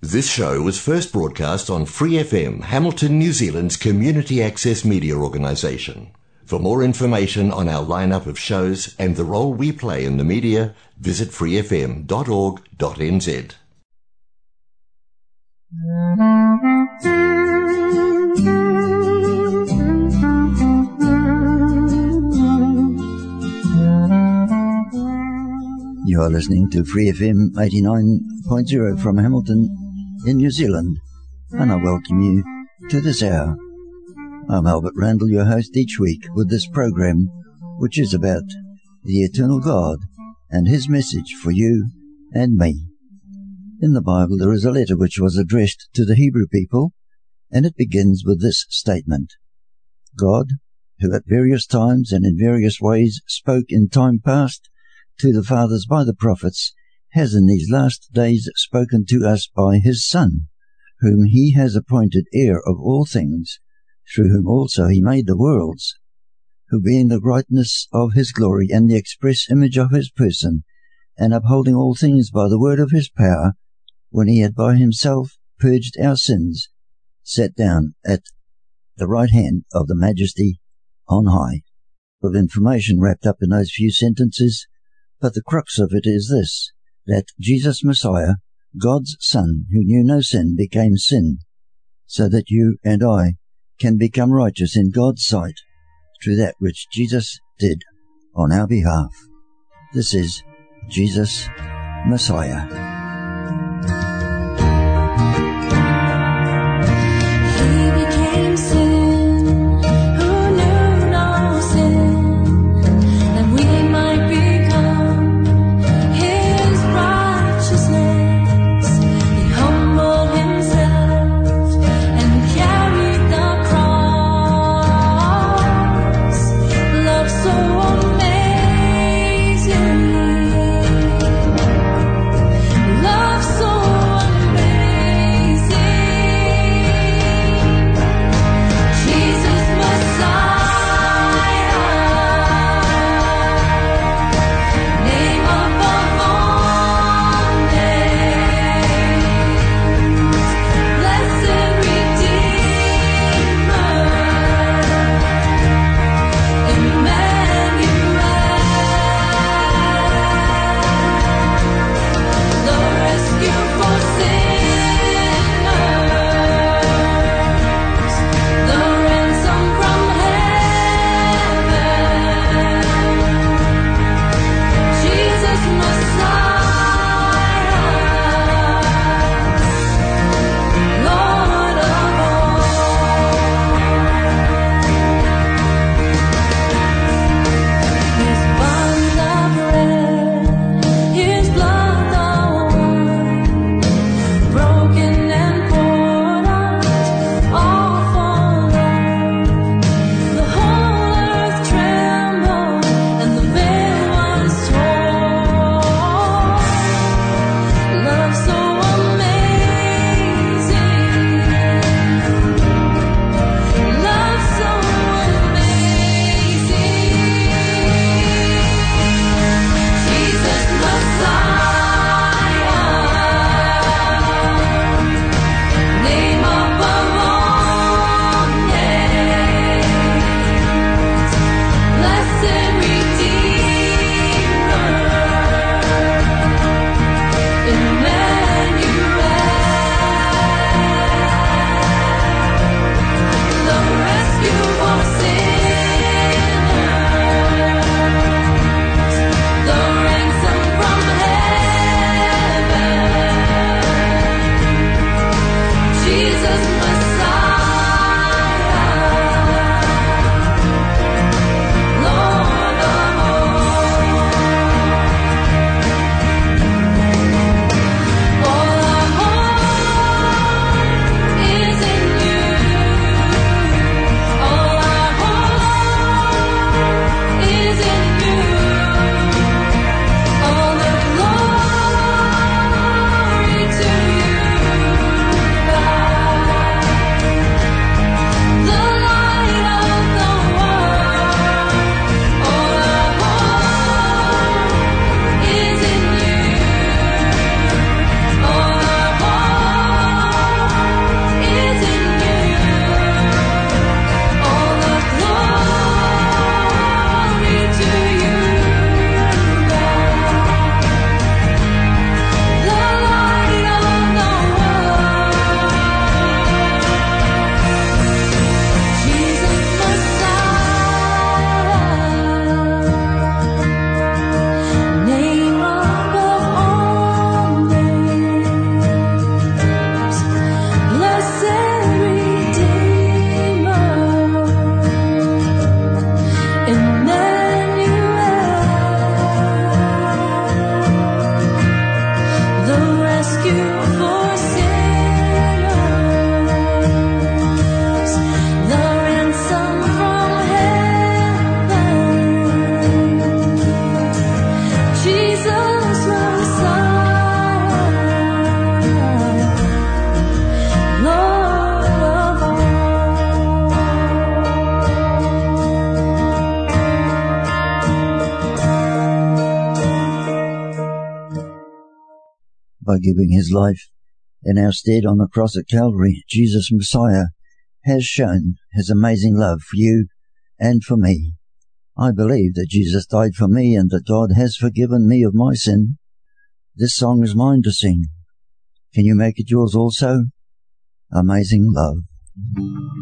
This show was first broadcast on Free FM, Hamilton, New Zealand's community access media organisation. For more information on our lineup of shows and the role we play in the media, visit freefm.org.nz. You are listening to Free FM 89.0 from Hamilton in New Zealand, and I welcome you to this hour. I'm Albert Randall, your host each week with this program, which is about the eternal God and His message for you and me. In the Bible, there is a letter which was addressed to the Hebrew people, and it begins with this statement God, who at various times and in various ways spoke in time past to the fathers by the prophets, has in these last days spoken to us by his Son, whom he has appointed heir of all things, through whom also he made the worlds, who being the brightness of his glory and the express image of his person, and upholding all things by the word of his power, when he had by himself purged our sins, sat down at the right hand of the majesty on high. Of information wrapped up in those few sentences, but the crux of it is this, that Jesus Messiah, God's Son, who knew no sin, became sin, so that you and I can become righteous in God's sight through that which Jesus did on our behalf. This is Jesus Messiah. By giving his life in our stead on the cross at Calvary. Jesus Messiah has shown his amazing love for you and for me. I believe that Jesus died for me and that God has forgiven me of my sin. This song is mine to sing. Can you make it yours also? Amazing love.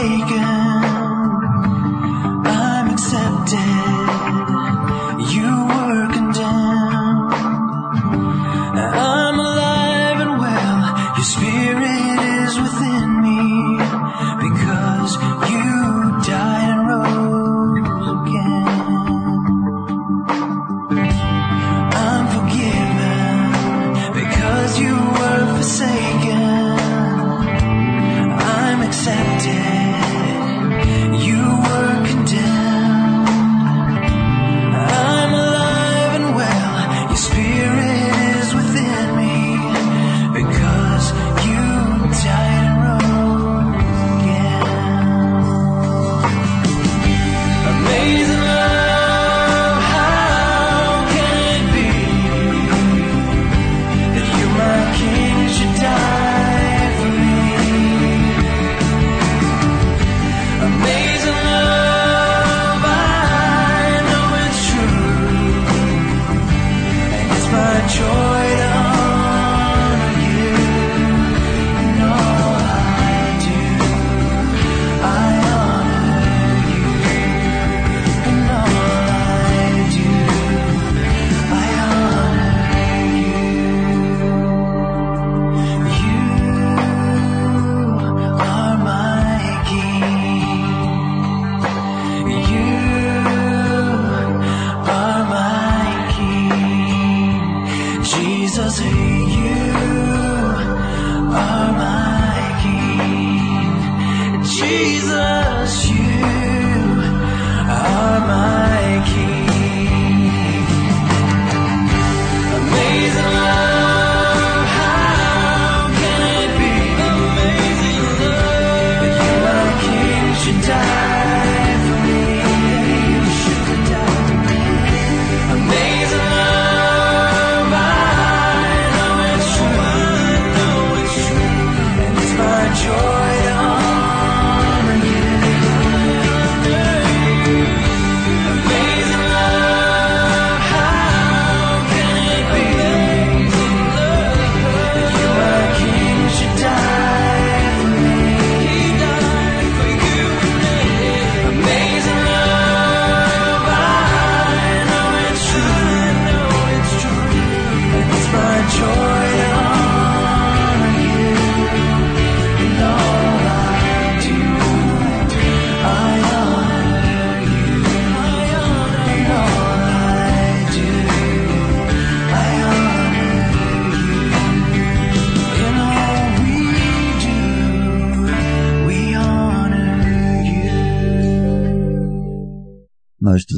Were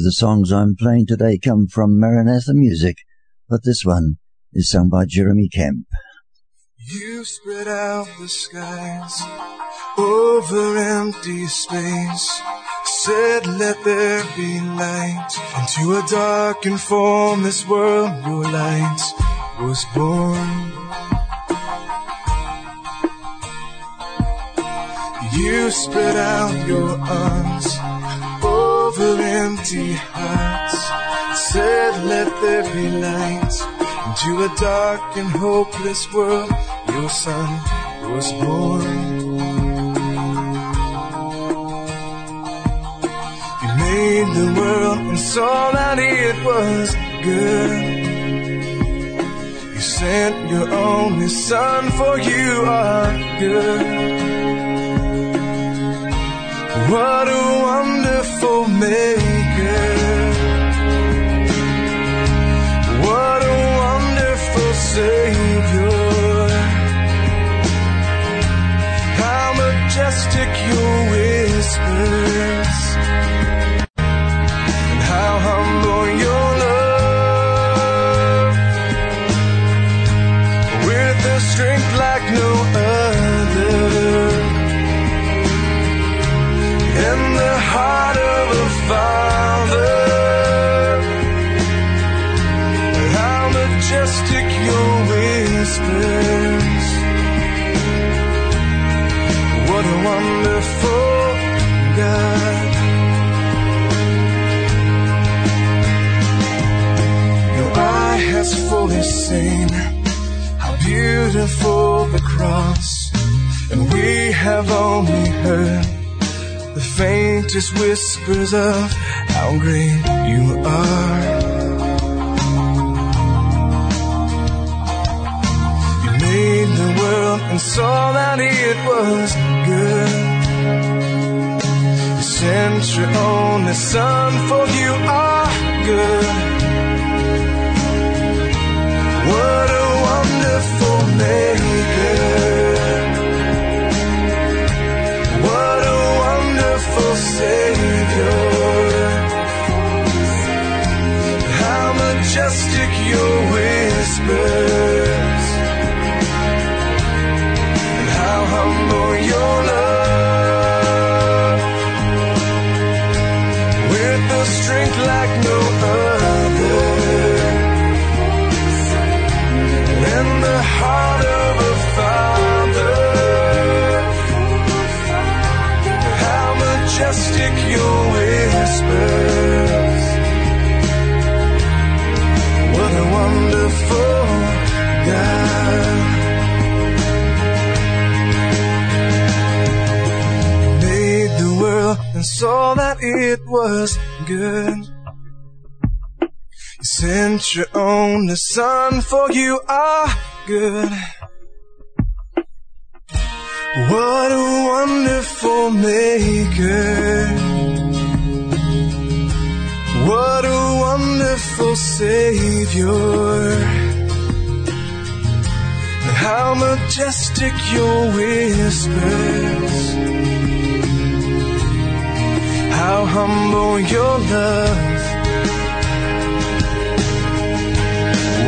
the songs I'm playing today come from Maranatha Music, but this one is sung by Jeremy Camp. You spread out the skies over empty space. Said, let there be light. Into a dark and formless world, your light was born. You spread out your arms over empty hearts. Said, let there be light. Into a dark and hopeless world, your son was born. You made the world and saw that it was good. You sent your only son for you are good. What a wonderful maker. sent your only son, for you are good. What a wonderful maker. What a wonderful savior. How majestic your whispers. How humble your love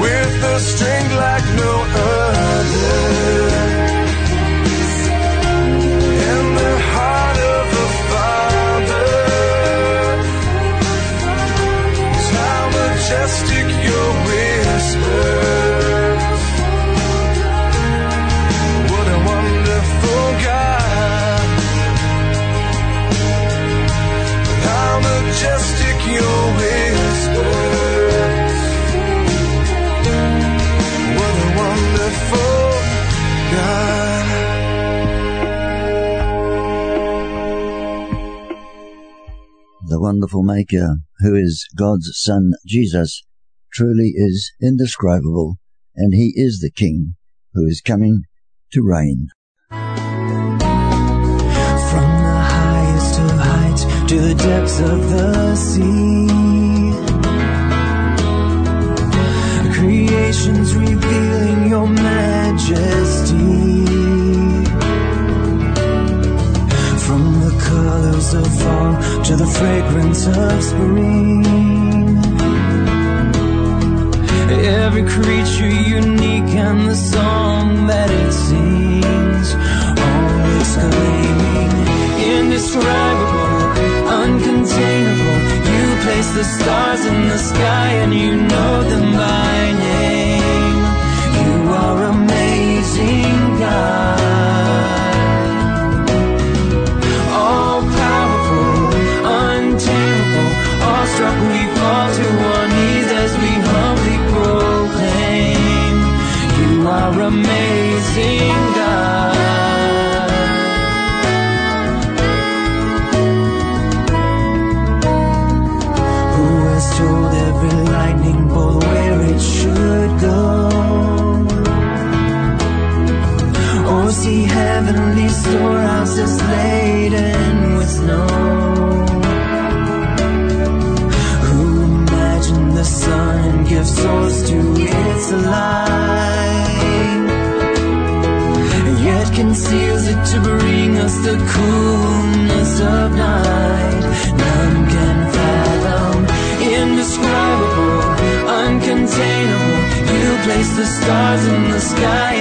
with a string like no other. The heart of father, how majestic your whisper. wonderful Maker, who is God's Son Jesus, truly is indescribable, and He is the King who is coming to reign. From the highest of heights to the depths of the sea. fragrance of spring. Every creature unique and the sun. the stars in the sky.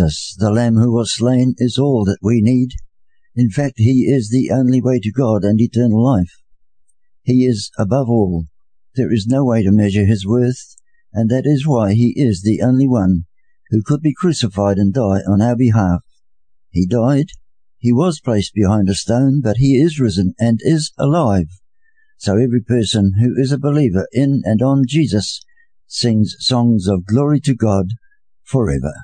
Jesus, the Lamb who was slain, is all that we need. In fact, He is the only way to God and eternal life. He is above all. There is no way to measure His worth, and that is why He is the only one who could be crucified and die on our behalf. He died. He was placed behind a stone, but He is risen and is alive. So every person who is a believer in and on Jesus sings songs of glory to God forever.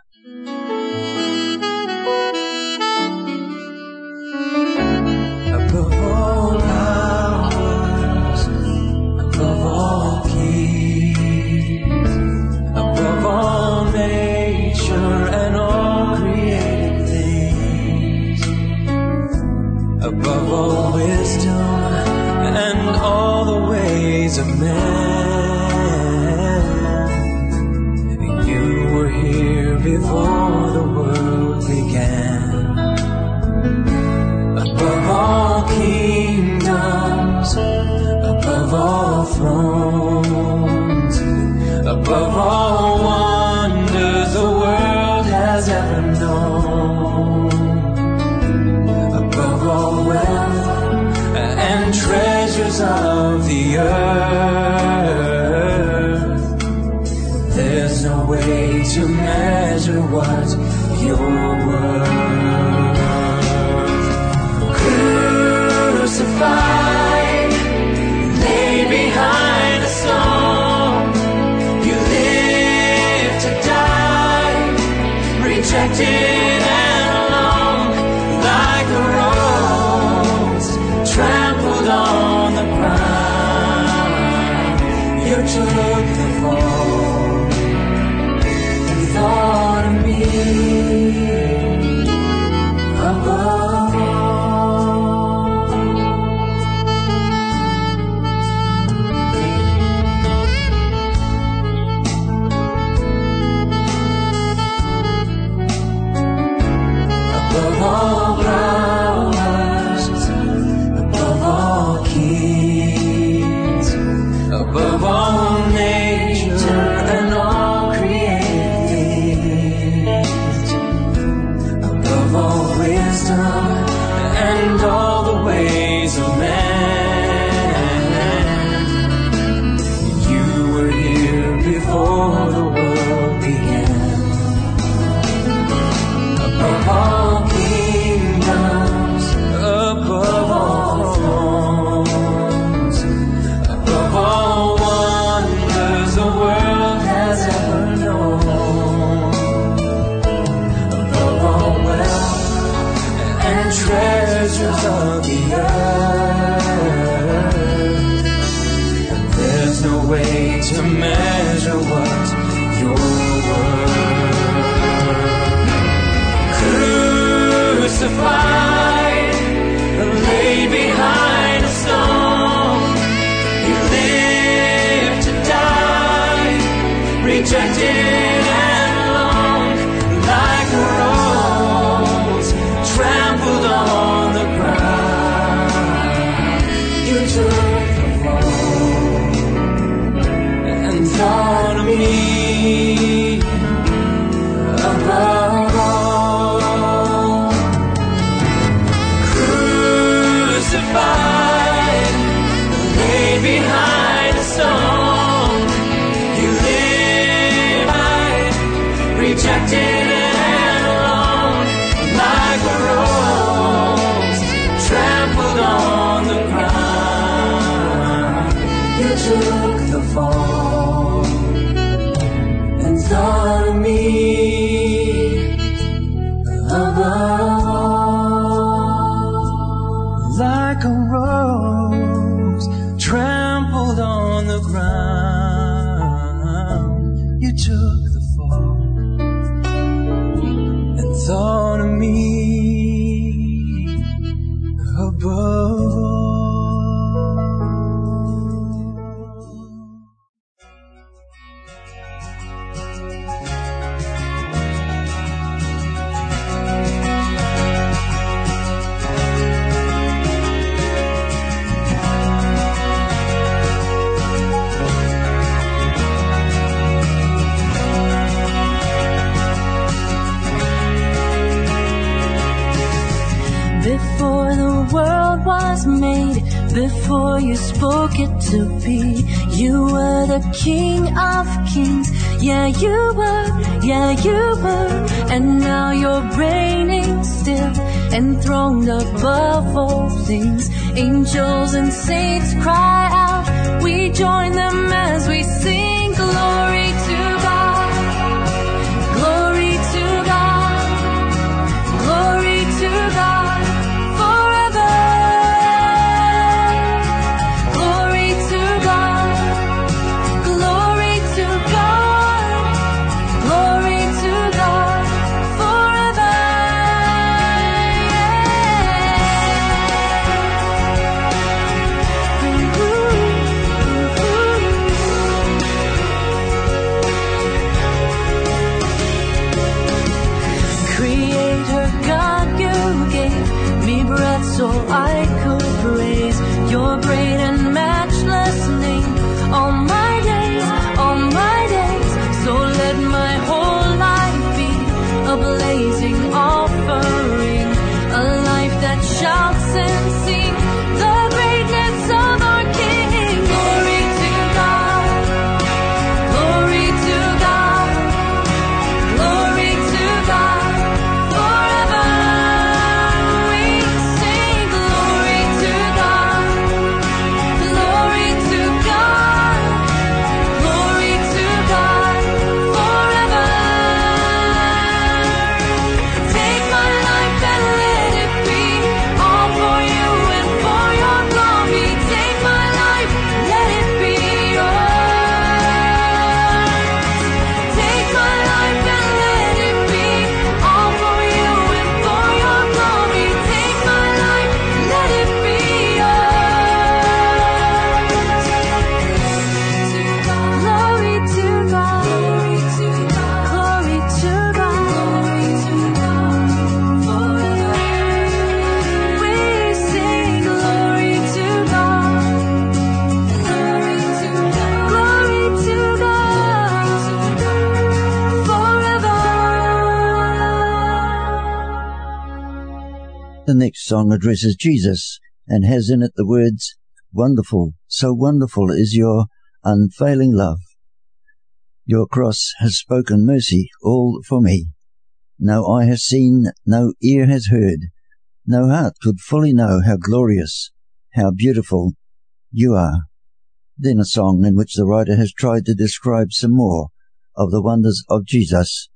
enthroned above all things. Angels and saints cry out, we join them as we sing. The next song addresses Jesus and has in it the words, Wonderful, so wonderful is your unfailing love. Your cross has spoken mercy all for me. No eye has seen, no ear has heard, no heart could fully know how glorious, how beautiful you are. Then a song in which the writer has tried to describe some more of the wonders of Jesus,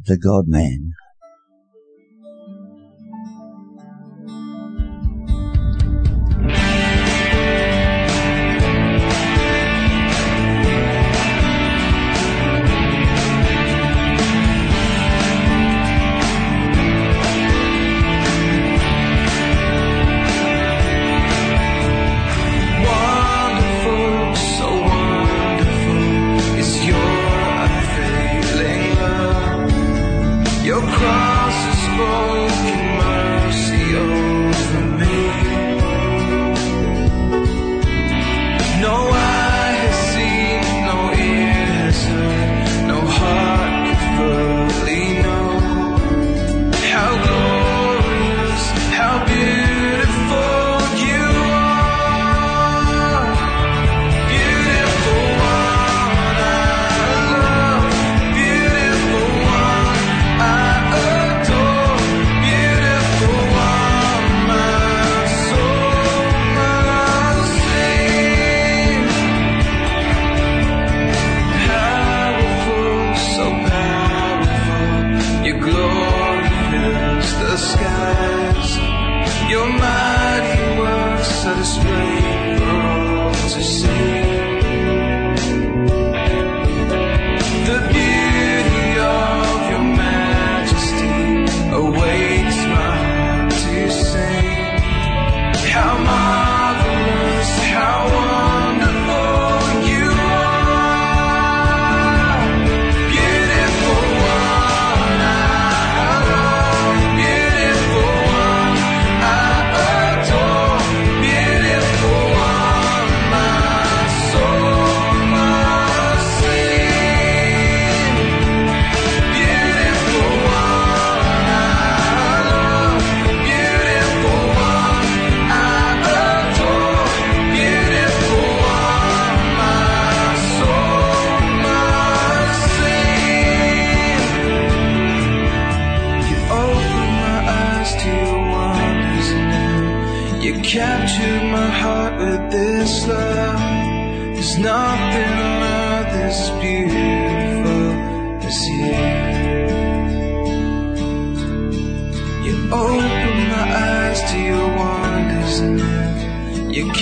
the God-man. the skies. Your mighty works are displayed for all to see.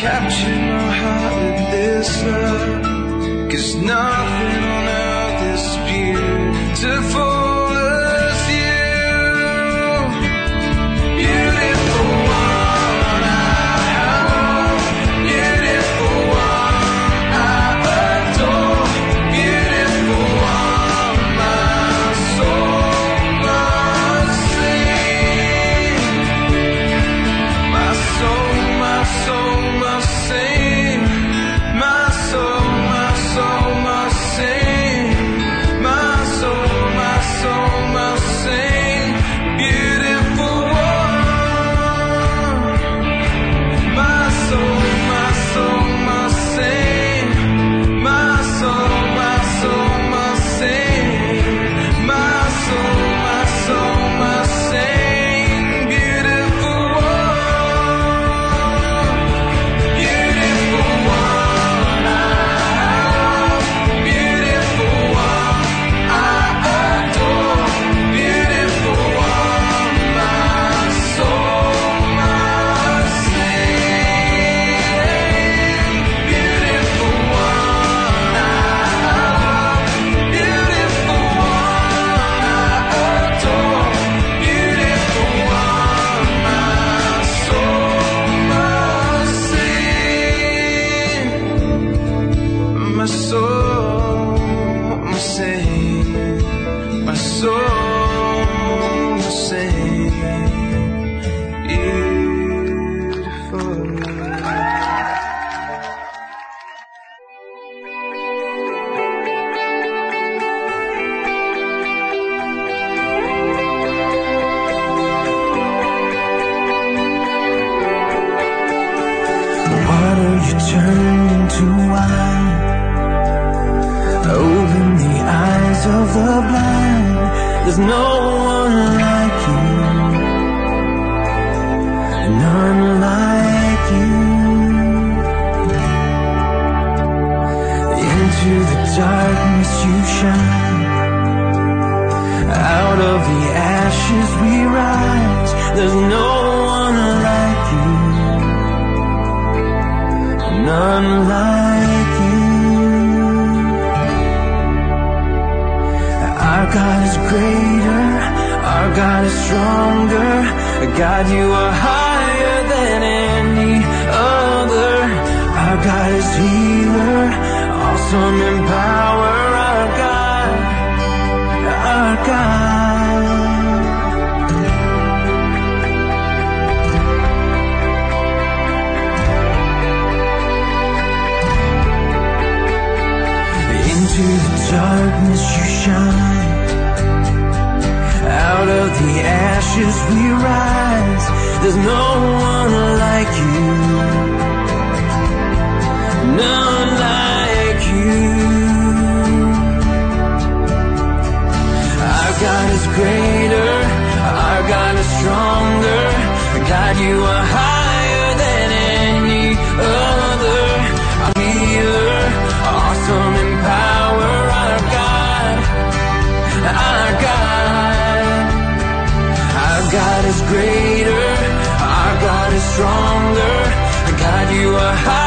captured my heart with this love. Cause nothing on earth is pure to fall. into the darkness you shine. Out of the ashes we rise. There's no one like you. None like you. Our God is greater. Our God is stronger. God, you are higher than any other. Our God is healer awesome power, our God, our God. Into the darkness you shine, out of the ashes we rise. There's no one like you. No is greater. Our God is stronger. God, you are higher than any other. Our leader, awesome in power. Our God, our God, our God is greater. Our God is stronger. God, you are higher.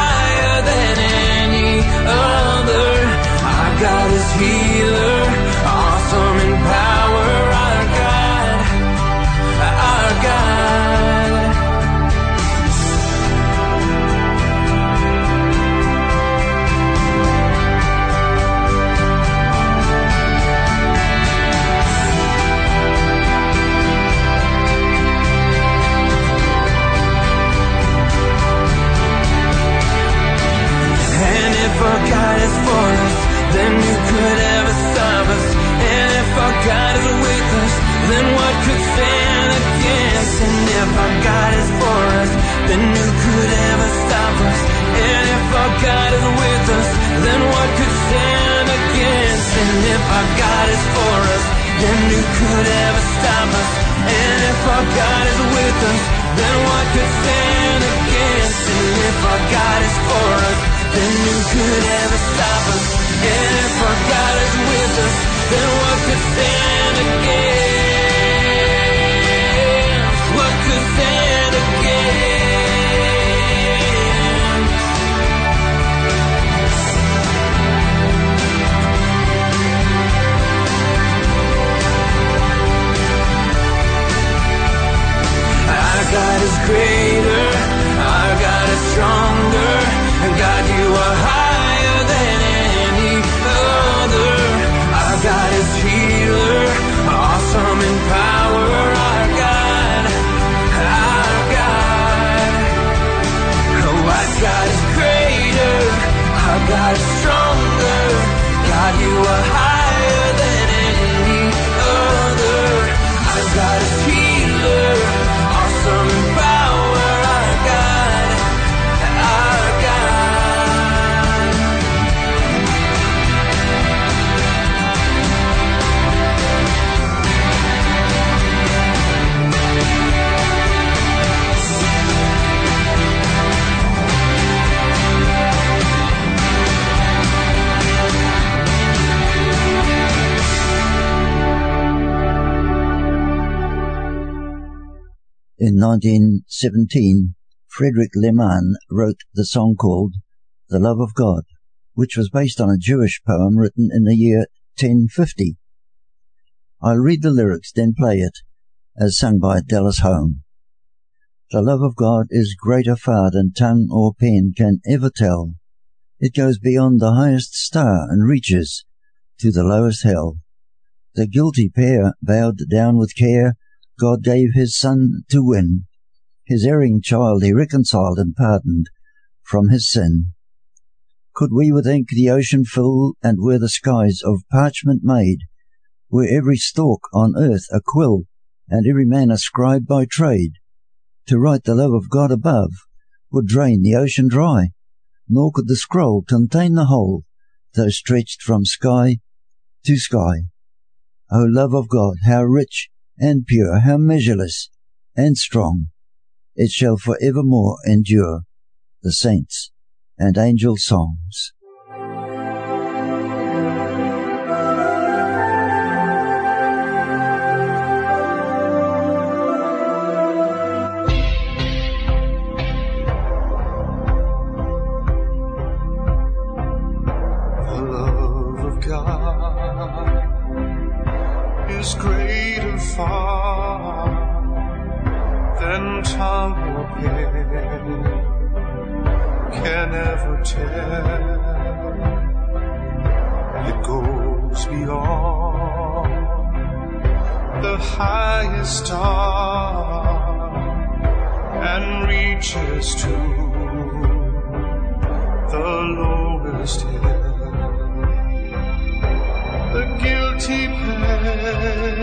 In 1917, Frederick Lehman wrote the song called The Love of God, which was based on a Jewish poem written in the year 1050. I'll read the lyrics, then play it, as sung by Dallas Holm. The love of God is greater far than tongue or pen can ever tell. It goes beyond the highest star and reaches to the lowest hell. The guilty pair bowed down with care God gave his son to win. His erring child he reconciled and pardoned from his sin. Could we with ink the ocean fill, and were the skies of parchment made, were every stalk on earth a quill, and every man a scribe by trade, to write the love of God above would drain the ocean dry, nor could the scroll contain the whole, though stretched from sky to sky. O love of God, how rich and pure, how measureless and strong, it shall for evermore endure the saints and angel songs. Can ever tell. It goes beyond the highest star and reaches to the lowest hill. The guilty pair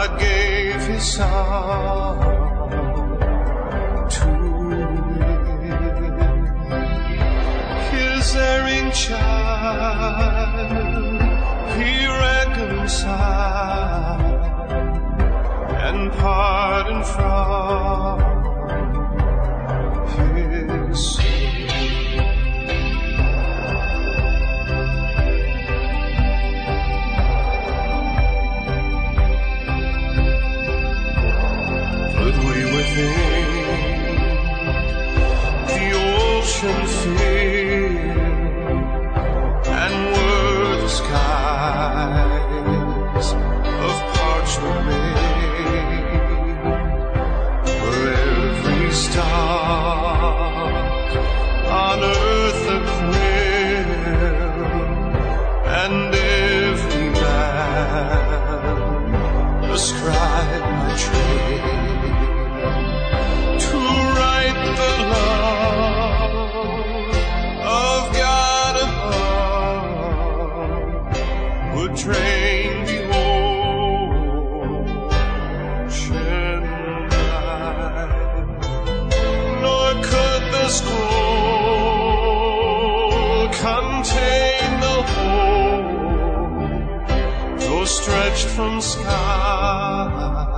God gave His Son to win His erring child. He reconciled and pardoned from contain the whole, though stretched from sky.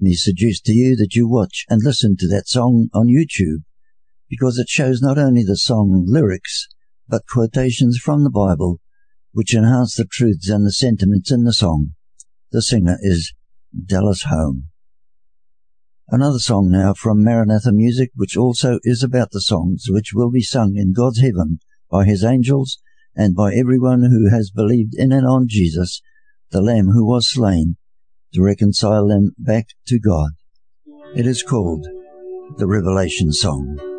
Me suggest to you that you watch and listen to that song on YouTube because it shows not only the song lyrics but quotations from the Bible which enhance the truths and the sentiments in the song. The singer is Dallas Holm. Another song now from Maranatha Music which also is about the songs which will be sung in God's heaven by his angels and by everyone who has believed in and on Jesus, the Lamb who was slain, to reconcile them back to God. It is called the Revelation Song.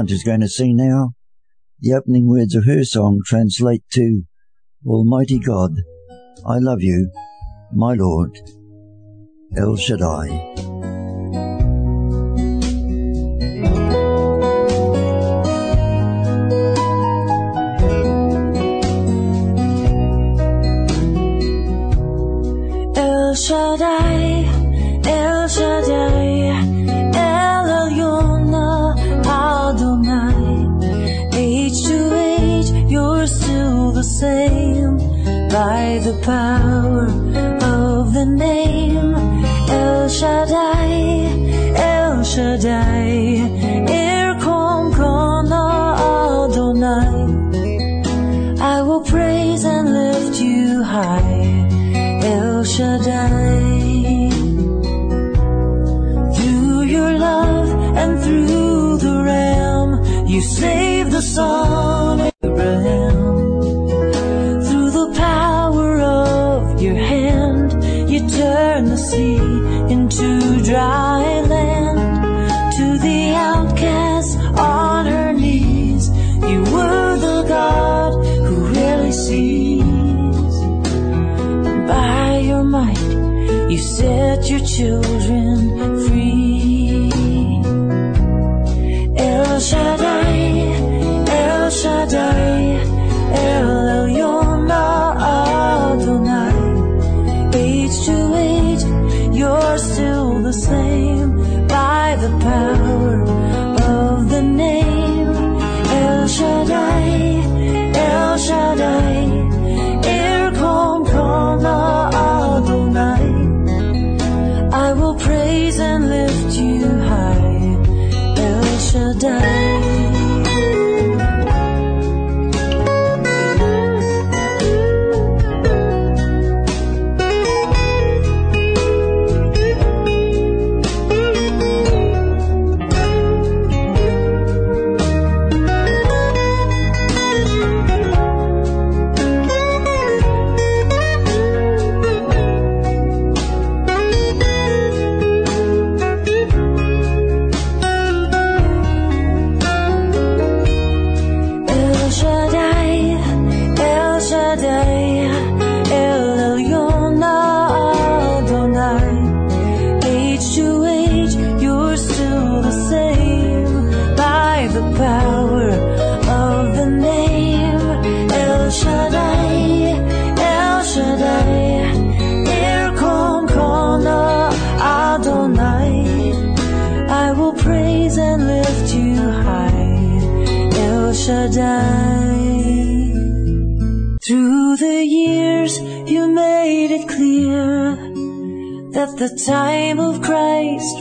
Grant is going to sing now. The opening words of her song translate to Almighty God, I love you, my Lord, El Shaddai. By the power of the name El Shaddai, El Shaddai, Erkamka na Adonai. I will praise and lift you high, El Shaddai. Through your love and through the Ram, you save the son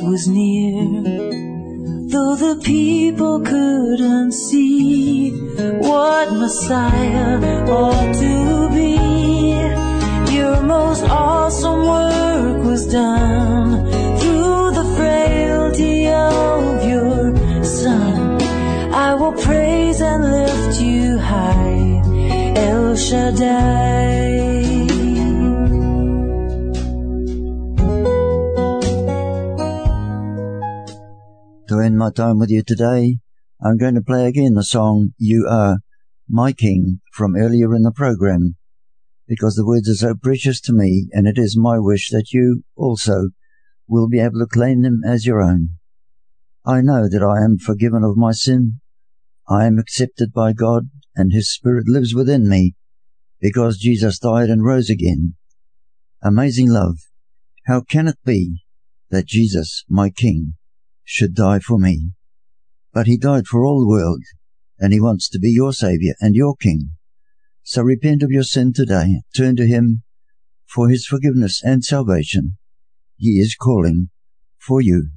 was near. Though the people couldn't see what Messiah ought to be, your most awesome work was done through the frailty of your Son. I will praise and lift you high, El Shaddai. To end my time with you today, I'm going to play again the song You Are My King from earlier in the program because the words are so precious to me and it is my wish that you also will be able to claim them as your own. I know that I am forgiven of my sin. I am accepted by God and His Spirit lives within me because Jesus died and rose again. Amazing love. How can it be that Jesus, my King, should die for me? But He died for all the world and He wants to be your Saviour and your King. So repent of your sin today. Turn to Him for His forgiveness and salvation. He is calling for you.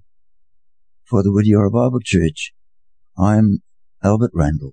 For the Whittier Bible Church, I am Albert Randall.